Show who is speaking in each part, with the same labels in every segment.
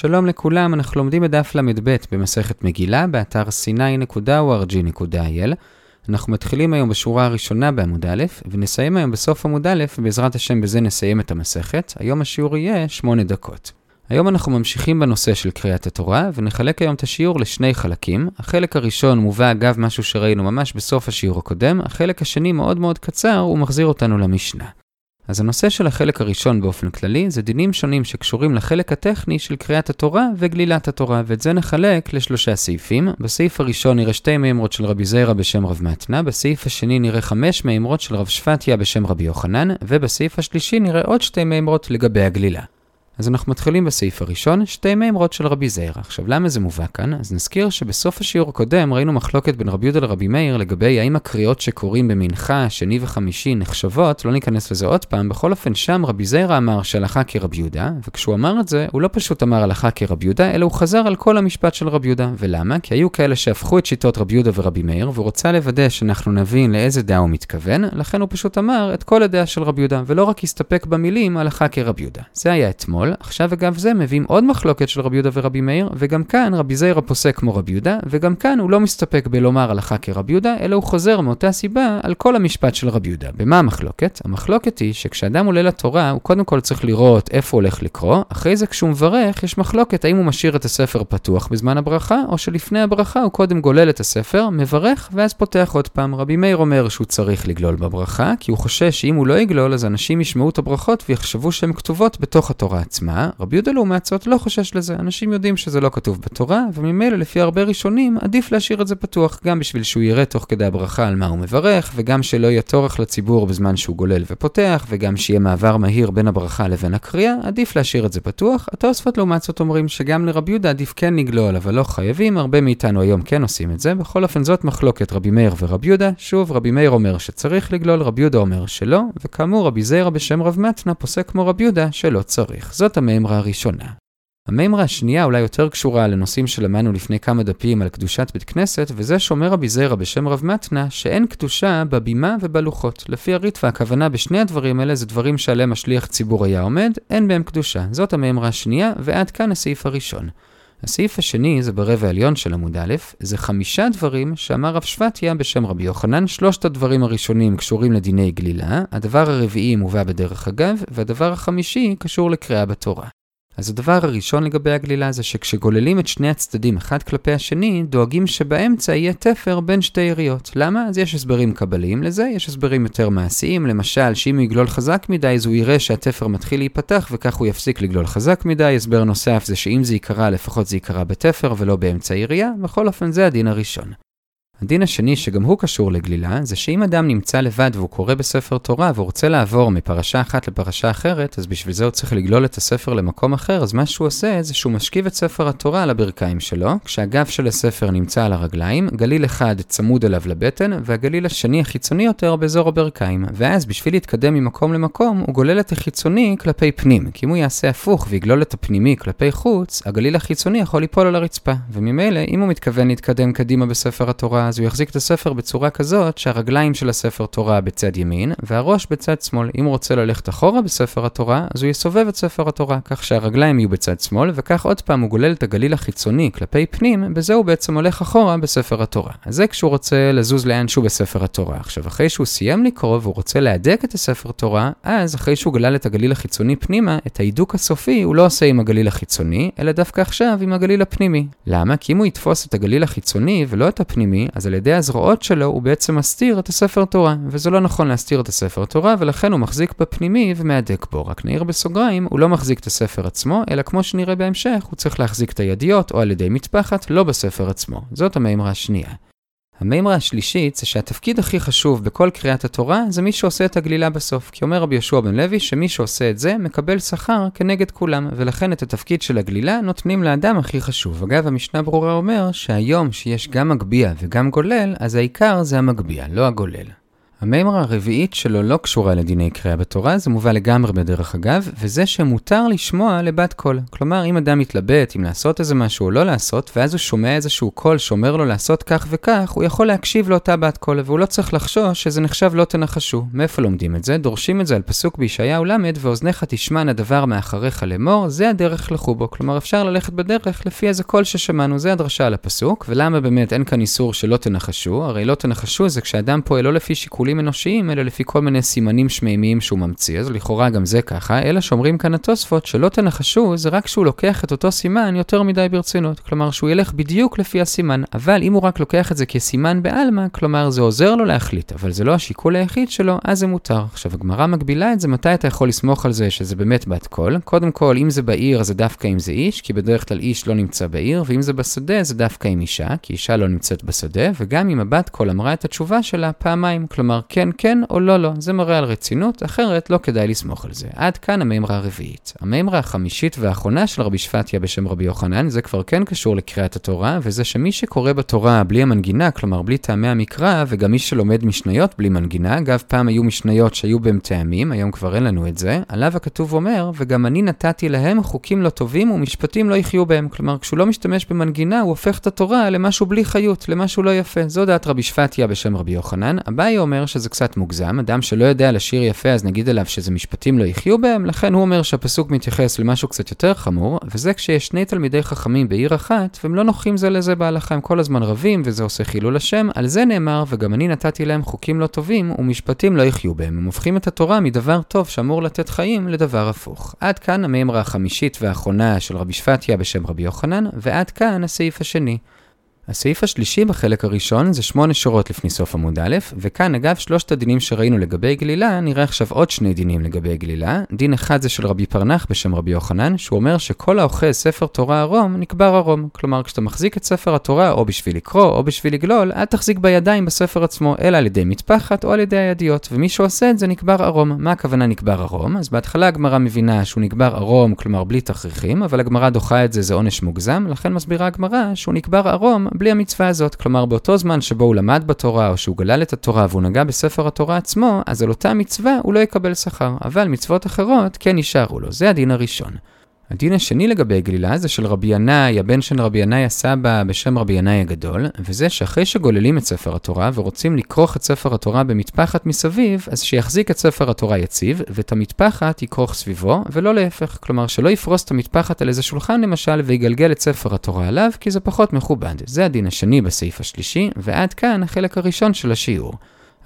Speaker 1: שלום לכולם, אנחנו לומדים בדף ל"ב במסכת מגילה, באתר sny.org.il. אנחנו מתחילים היום בשורה הראשונה בעמוד א', ונסיים היום בסוף עמוד א', ובעזרת השם בזה נסיים את המסכת. היום השיעור יהיה 8 דקות. היום אנחנו ממשיכים בנושא של קריאת התורה, ונחלק היום את השיעור לשני חלקים. החלק הראשון מובא אגב משהו שראינו ממש בסוף השיעור הקודם, החלק השני מאוד מאוד קצר, הוא מחזיר אותנו למשנה. אז הנושא של החלק הראשון באופן כללי זה דינים שונים שקשורים לחלק הטכני של קריאת התורה וגלילת התורה, ואת זה נחלק לשלושה סעיפים. בסעיף הראשון נראה שתי מימרות של רבי זיירה בשם רב מתנה, בסעיף השני נראה חמש מימרות של רב שפטיה בשם רבי יוחנן, ובסעיף השלישי נראה עוד שתי מימרות לגבי הגלילה. אז אנחנו מתחילים בסעיף הראשון, שתי מימרות של רבי זעירא. עכשיו, למה זה מובא כאן? אז נזכיר שבסוף השיעור הקודם ראינו מחלוקת בין רבי יהודה לרבי מאיר לגבי האם הקריאות שקוראים במנחה, שני וחמישי נחשבות, לא ניכנס לזה עוד פעם, בכל אופן שם רבי זעירא אמר שהלכה כרבי יהודה, וכשהוא אמר את זה, הוא לא פשוט אמר הלכה כרבי יהודה, אלא הוא חזר על כל המשפט של רבי יהודה. ולמה? כי היו כאלה שהפכו את שיטות רבי יהודה ורבי מאיר, והוא רוצה לוודא שאנחנו נבין לאיזה דעה הוא מתכוון, לכן הוא פשוט אמר את כל הדעה של רבי יהודה, ולא רק הסתפק במילים הלכה כרבי יהודה. זה היה אתמול. הכל. עכשיו אגב זה מביאים עוד מחלוקת של רבי יהודה ורבי מאיר, וגם כאן רבי זיירה פוסק כמו רבי יהודה, וגם כאן הוא לא מסתפק בלומר הלכה כרבי יהודה, אלא הוא חוזר מאותה סיבה על כל המשפט של רבי יהודה. במה המחלוקת? המחלוקת היא שכשאדם עולה לתורה, הוא קודם כל צריך לראות איפה הוא הולך לקרוא, אחרי זה כשהוא מברך, יש מחלוקת האם הוא משאיר את הספר פתוח בזמן הברכה, או שלפני הברכה הוא קודם גולל את הספר, מברך, ואז פותח עוד פעם. רבי מאיר אומר שהוא צריך לגלול בברכה, כי הוא חושש שאם הוא לא יגלול, אז אנשים ישמעו את הברכות ויחשבו שהן כתובות בתוך התורה עצמה, רבי יהודה לעומת זאת לא חושש לזה, אנשים יודעים שזה לא כתוב בתורה, וממילא לפי הרבה ראשונים עדיף להשאיר את זה פתוח, גם בשביל שהוא יראה תוך כדי הברכה על מה הוא מברך, וגם שלא יהיה טורח לציבור בזמן שהוא גולל ופותח, וגם שיהיה מעבר מהיר בין הברכה לבין הקריאה, עדיף להשאיר את זה פתוח. התוספות לעומת זאת אומרים שגם לרבי יהודה עדיף כן לגלול, אבל לא חייבים, הרבה מאיתנו היום כן עושים את זה, בכל אופן זאת מחלוקת רבי מאיר ורבי יהודה, שוב רבי מאיר אומר שצריך לגלול, רבי יהודה אומר שלא, וכאמור רבי זיירה בשם רב מתנה פוסק כמו רבי יהודה שלא צריך. זאת המימרה הראשונה. המימרה השנייה אולי יותר קשורה לנושאים שלמדנו לפני כמה דפים על קדושת בית כנסת, וזה שאומר רבי זיירה בשם רב מתנה, שאין קדושה בבימה ובלוחות. לפי הריטווה, הכוונה בשני הדברים האלה זה דברים שעליהם השליח ציבור היה עומד, אין בהם קדושה. זאת המימרה השנייה, ועד כאן הסעיף הראשון. הסעיף השני, זה ברבע העליון של עמוד א', זה חמישה דברים שאמר רב שבטיה בשם רבי יוחנן. שלושת הדברים הראשונים קשורים לדיני גלילה, הדבר הרביעי מובא בדרך אגב, והדבר החמישי קשור לקריאה בתורה. אז הדבר הראשון לגבי הגלילה זה שכשגוללים את שני הצדדים אחד כלפי השני, דואגים שבאמצע יהיה תפר בין שתי יריות. למה? אז יש הסברים קבליים לזה, יש הסברים יותר מעשיים, למשל שאם הוא יגלול חזק מדי אז הוא יראה שהתפר מתחיל להיפתח וכך הוא יפסיק לגלול חזק מדי. הסבר נוסף זה שאם זה ייקרא לפחות זה ייקרא בתפר ולא באמצע ירייה, בכל אופן זה הדין הראשון. הדין השני, שגם הוא קשור לגלילה, זה שאם אדם נמצא לבד והוא קורא בספר תורה והוא רוצה לעבור מפרשה אחת לפרשה אחרת, אז בשביל זה הוא צריך לגלול את הספר למקום אחר, אז מה שהוא עושה זה שהוא משכיב את ספר התורה על הברכיים שלו, כשהגב של הספר נמצא על הרגליים, גליל אחד צמוד אליו לבטן, והגליל השני החיצוני יותר באזור הברכיים. ואז בשביל להתקדם ממקום למקום, הוא גולל את החיצוני כלפי פנים, כי אם הוא יעשה הפוך ויגלול את הפנימי כלפי חוץ, הגליל החיצוני יכול ליפול על הרצפה. וממילא, אם הוא מתכוון להתקדם קדימה בספר התורה, אז הוא יחזיק את הספר בצורה כזאת שהרגליים של הספר תורה בצד ימין והראש בצד שמאל. אם הוא רוצה ללכת אחורה בספר התורה, אז הוא יסובב את ספר התורה, כך שהרגליים יהיו בצד שמאל, וכך עוד פעם הוא גולל את הגליל החיצוני כלפי פנים, בזה הוא בעצם הולך אחורה בספר התורה. אז זה כשהוא רוצה לזוז לאנשהו בספר התורה. עכשיו, אחרי שהוא סיים לקרוא והוא רוצה להדק את הספר תורה, אז אחרי שהוא גלל את הגליל החיצוני פנימה, את ההידוק הסופי הוא לא עושה עם הגליל החיצוני, אלא דווקא עכשיו עם הגליל הפנימי. למה? כי אם הוא יתפוס את הגליל החיצוני ולא את הפנימי, אז על ידי הזרועות שלו הוא בעצם מסתיר את הספר תורה, וזה לא נכון להסתיר את הספר תורה, ולכן הוא מחזיק בפנימי ומהדק בו. רק נעיר בסוגריים, הוא לא מחזיק את הספר עצמו, אלא כמו שנראה בהמשך, הוא צריך להחזיק את הידיעות או על ידי מטפחת, לא בספר עצמו. זאת המימרה השנייה. המימרה השלישית זה שהתפקיד הכי חשוב בכל קריאת התורה זה מי שעושה את הגלילה בסוף. כי אומר רבי יהושע בן לוי שמי שעושה את זה מקבל שכר כנגד כולם, ולכן את התפקיד של הגלילה נותנים לאדם הכי חשוב. אגב, המשנה ברורה אומר שהיום שיש גם מגביה וגם גולל, אז העיקר זה המגביה, לא הגולל. המימרה הרביעית שלו לא קשורה לדיני קריאה בתורה, זה מובא לגמרי בדרך אגב, וזה שמותר לשמוע לבת קול. כלומר, אם אדם מתלבט אם לעשות איזה משהו או לא לעשות, ואז הוא שומע איזשהו קול שאומר לו לעשות כך וכך, הוא יכול להקשיב לאותה בת קול, והוא לא צריך לחשוש שזה נחשב לא תנחשו. מאיפה לומדים את זה? דורשים את זה על פסוק בישעיהו ל', ואוזניך תשמענה דבר מאחריך לאמור, זה הדרך לכו בו. כלומר, אפשר ללכת בדרך לפי איזה קול ששמענו, זה הדרשה על הפסוק, ולמה באמת אין כאן איסור שלא תנחשו? הרי לא תנחשו זה כשאדם פועל לא לפי שיקולים אנושיים, אלא לפי כל מיני סימנים שמימיים שהוא ממציא, אז לכאורה גם זה ככה, אלא שאומרים כאן התוספות שלא תנחשו, זה רק שהוא לוקח את אותו סימן יותר מדי ברצינות. כלומר, שהוא ילך בדיוק לפי הסימן, אבל אם הוא רק לוקח את זה כסימן בעלמא, כלומר זה עוזר לו להחליט, אבל זה לא השיקול היחיד שלו, אז זה מותר. עכשיו, הגמרא מגבילה את זה, מתי אתה יכול לסמוך על זה שזה באמת בת קול? קודם כל, אם זה בעיר, זה דווקא אם זה איש, כי בדרך כלל איש לא נמצא בעיר, ואם זה בשדה, זה דווקא עם אישה, כי אישה לא נמצאת בשדה, וגם אם הבת קול אמרה את התשובה שלה פעמיים, כלומר כן כן או לא לא, זה מראה על רצינות, אחרת לא כדאי לסמוך על זה. עד כאן המימרה הרביעית. המימרה החמישית והאחרונה של רבי שפטיה בשם רבי יוחנן, זה כבר כן קשור לקריאת התורה, וזה שמי שקורא בתורה בלי המנגינה, כלומר בלי טעמי המקרא, וגם מי שלומד משניות בלי מנגינה, אגב פעם היו משניות שהיו בהם טעמים, היום כבר אין לנו את זה, עליו הכתוב אומר, וגם אני נתתי להם חוקים לא טובים ומשפטים לא יחיו בהם. כלומר, כשהוא לא משתמש במנגינה, הוא הופך את התורה למשהו בלי חיות, למשהו לא יפה. זו דעת רבי שפטיה בשם רבי יוחנן. אביי אומר שזה קצת מוגזם, אדם שלא יודע לשיר יפה, אז נגיד עליו שזה משפטים לא יחיו בהם, לכן הוא אומר שהפסוק מתייחס למשהו קצת יותר חמור, וזה כשיש שני תלמידי חכמים בעיר אחת, והם לא נוחים זה לזה בהלכה, הם כל הזמן רבים, וזה עושה חילול השם, על זה נאמר, וגם אני נתתי להם חוקים לא טובים, ומשפטים לא יחיו בהם. הם הופכים את התורה מדבר טוב שאמור לתת חיים לדבר הפוך. עד כאן המימרה החמישית והאחרונה של רבי שפטיה בשם רבי יוחנן, ועד כאן הסעיף השני. הסעיף השלישי בחלק הראשון זה שמונה שורות לפני סוף עמוד א', וכאן אגב שלושת הדינים שראינו לגבי גלילה, נראה עכשיו עוד שני דינים לגבי גלילה. דין אחד זה של רבי פרנח בשם רבי יוחנן, שהוא אומר שכל האוכל ספר תורה ערום, נקבר ערום. כלומר, כשאתה מחזיק את ספר התורה או בשביל לקרוא או בשביל לגלול, אל תחזיק בידיים בספר עצמו, אלא על ידי מטפחת או על ידי הידיות, ומי שעושה את זה נקבר ערום. מה הכוונה נקבר ערום? אז בהתחלה הגמרא מבינה שהוא נקבר ערום, כלומר בלי תכריכים, אבל הגמרא דוחה את זה, זה עונש מוגזם, לכן מסבירה הגמרא שהוא נקבר ערום בלי המצווה הזאת. כלומר, באותו זמן שבו הוא למד בתורה, או שהוא גלל את התורה והוא נגע בספר התורה עצמו, אז על אותה מצווה הוא לא יקבל שכר. אבל מצוות אחרות כן יישארו לו. זה הדין הראשון. הדין השני לגבי גלילה זה של רבי ינאי, הבן של רבי ינאי הסבא בשם רבי ינאי הגדול, וזה שאחרי שגוללים את ספר התורה ורוצים לכרוך את ספר התורה במטפחת מסביב, אז שיחזיק את ספר התורה יציב, ואת המטפחת יכרוך סביבו, ולא להפך. כלומר, שלא יפרוס את המטפחת על איזה שולחן למשל, ויגלגל את ספר התורה עליו, כי זה פחות מכובד. זה הדין השני בסעיף השלישי, ועד כאן החלק הראשון של השיעור.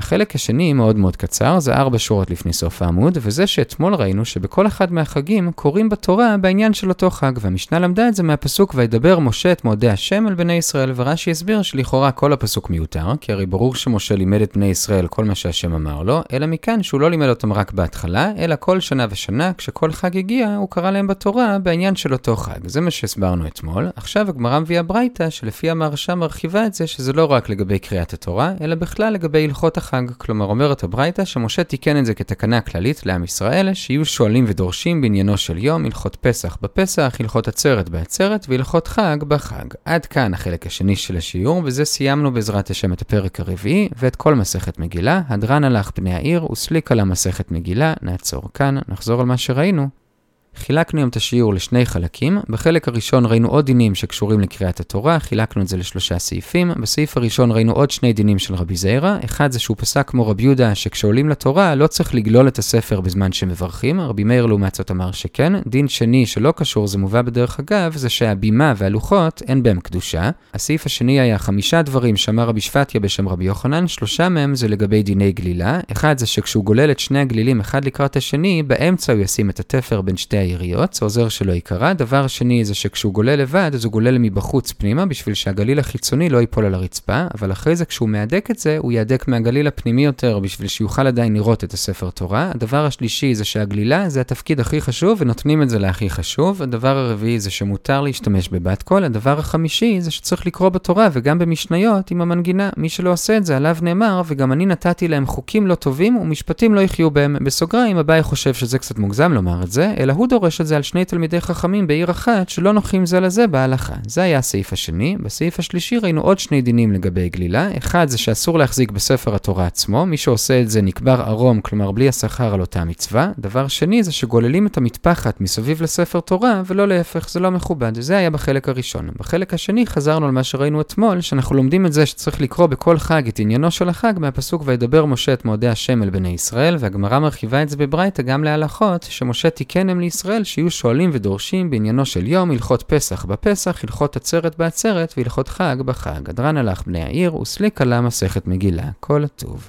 Speaker 1: החלק השני מאוד מאוד קצר, זה ארבע שורות לפני סוף העמוד, וזה שאתמול ראינו שבכל אחד מהחגים קוראים בתורה בעניין של אותו חג, והמשנה למדה את זה מהפסוק וידבר משה את מועדי השם על בני ישראל, ורש"י הסביר שלכאורה כל הפסוק מיותר, כי הרי ברור שמשה לימד את בני ישראל כל מה שהשם אמר לו, אלא מכאן שהוא לא לימד אותם רק בהתחלה, אלא כל שנה ושנה, כשכל חג הגיע, הוא קרא להם בתורה בעניין של אותו חג. זה מה שהסברנו אתמול. עכשיו הגמרא מביאה ברייתא, שלפי המהרש"א מרחיבה את זה, שזה לא רק לגבי קריאת התורה, אלא בכלל לגבי הלכות החג. החג. כלומר, אומרת הברייתא שמשה תיקן את זה כתקנה כללית לעם ישראל, שיהיו שואלים ודורשים בעניינו של יום, הלכות פסח בפסח, הלכות עצרת בעצרת והלכות חג בחג. עד כאן החלק השני של השיעור, וזה סיימנו בעזרת השם את הפרק הרביעי ואת כל מסכת מגילה. הדרן הלך פני העיר וסליק על המסכת מגילה. נעצור כאן, נחזור על מה שראינו. חילקנו היום את השיעור לשני חלקים. בחלק הראשון ראינו עוד דינים שקשורים לקריאת התורה, חילקנו את זה לשלושה סעיפים. בסעיף הראשון ראינו עוד שני דינים של רבי זיירה. אחד זה שהוא פסק כמו רבי יהודה, שכשעולים לתורה לא צריך לגלול את הספר בזמן שמברכים. רבי מאיר לעומת זאת אמר שכן. דין שני שלא קשור, זה מובא בדרך אגב, זה שהבימה והלוחות אין בהם קדושה. הסעיף השני היה חמישה דברים שאמר רבי שפטיה בשם רבי יוחנן, שלושה מהם זה לגבי דיני גלילה. אחד זה שכשהוא גולל את שני היריות, זה עוזר שלא ייקרע. דבר שני זה שכשהוא גולל לבד, אז הוא גולל מבחוץ פנימה, בשביל שהגליל החיצוני לא ייפול על הרצפה, אבל אחרי זה כשהוא מהדק את זה, הוא יהדק מהגליל הפנימי יותר, בשביל שיוכל עדיין לראות את הספר תורה. הדבר השלישי זה שהגלילה זה התפקיד הכי חשוב, ונותנים את זה להכי חשוב. הדבר הרביעי זה שמותר להשתמש בבת קול. הדבר החמישי זה שצריך לקרוא בתורה וגם במשניות עם המנגינה. מי שלא עושה את זה, עליו נאמר, וגם אני נתתי להם חוקים לא טובים ומשפטים לא יחיו בהם. בסוגריים, הבאי חושב שזה קצת מוגזם לומר את זה, אלא הוא דורש את זה על שני תלמידי חכמים בעיר אחת שלא נוחים זה לזה בהלכה. זה היה הסעיף השני. בסעיף השלישי ראינו עוד שני דינים לגבי גלילה. אחד זה שאסור להחזיק בספר התורה עצמו, מי שעושה את זה נקבר ערום, כלומר בלי השכר על אותה מצווה. דבר שני זה שגוללים את המטפחת מסביב לספר תורה, ולא להפך, זה לא מכובד. זה היה בחלק הראשון. בחלק השני חזרנו על מה שראינו אתמול, שאנחנו לומדים את זה שצריך לקרוא בכל חג את עניינו של החג מהפסוק וידבר משה את מועדי השם אל בני ישראל, והגמרא מרחיבה את זה בברייתא גם להלכות, שמשה תיקן לישראל שיהיו שואלים ודורשים בעניינו של יום, הלכות פסח בפסח, הלכות עצרת בעצרת והלכות חג בחג. הדרן הלך בני העיר, וסליק עלה מסכת מגילה. כל הטוב.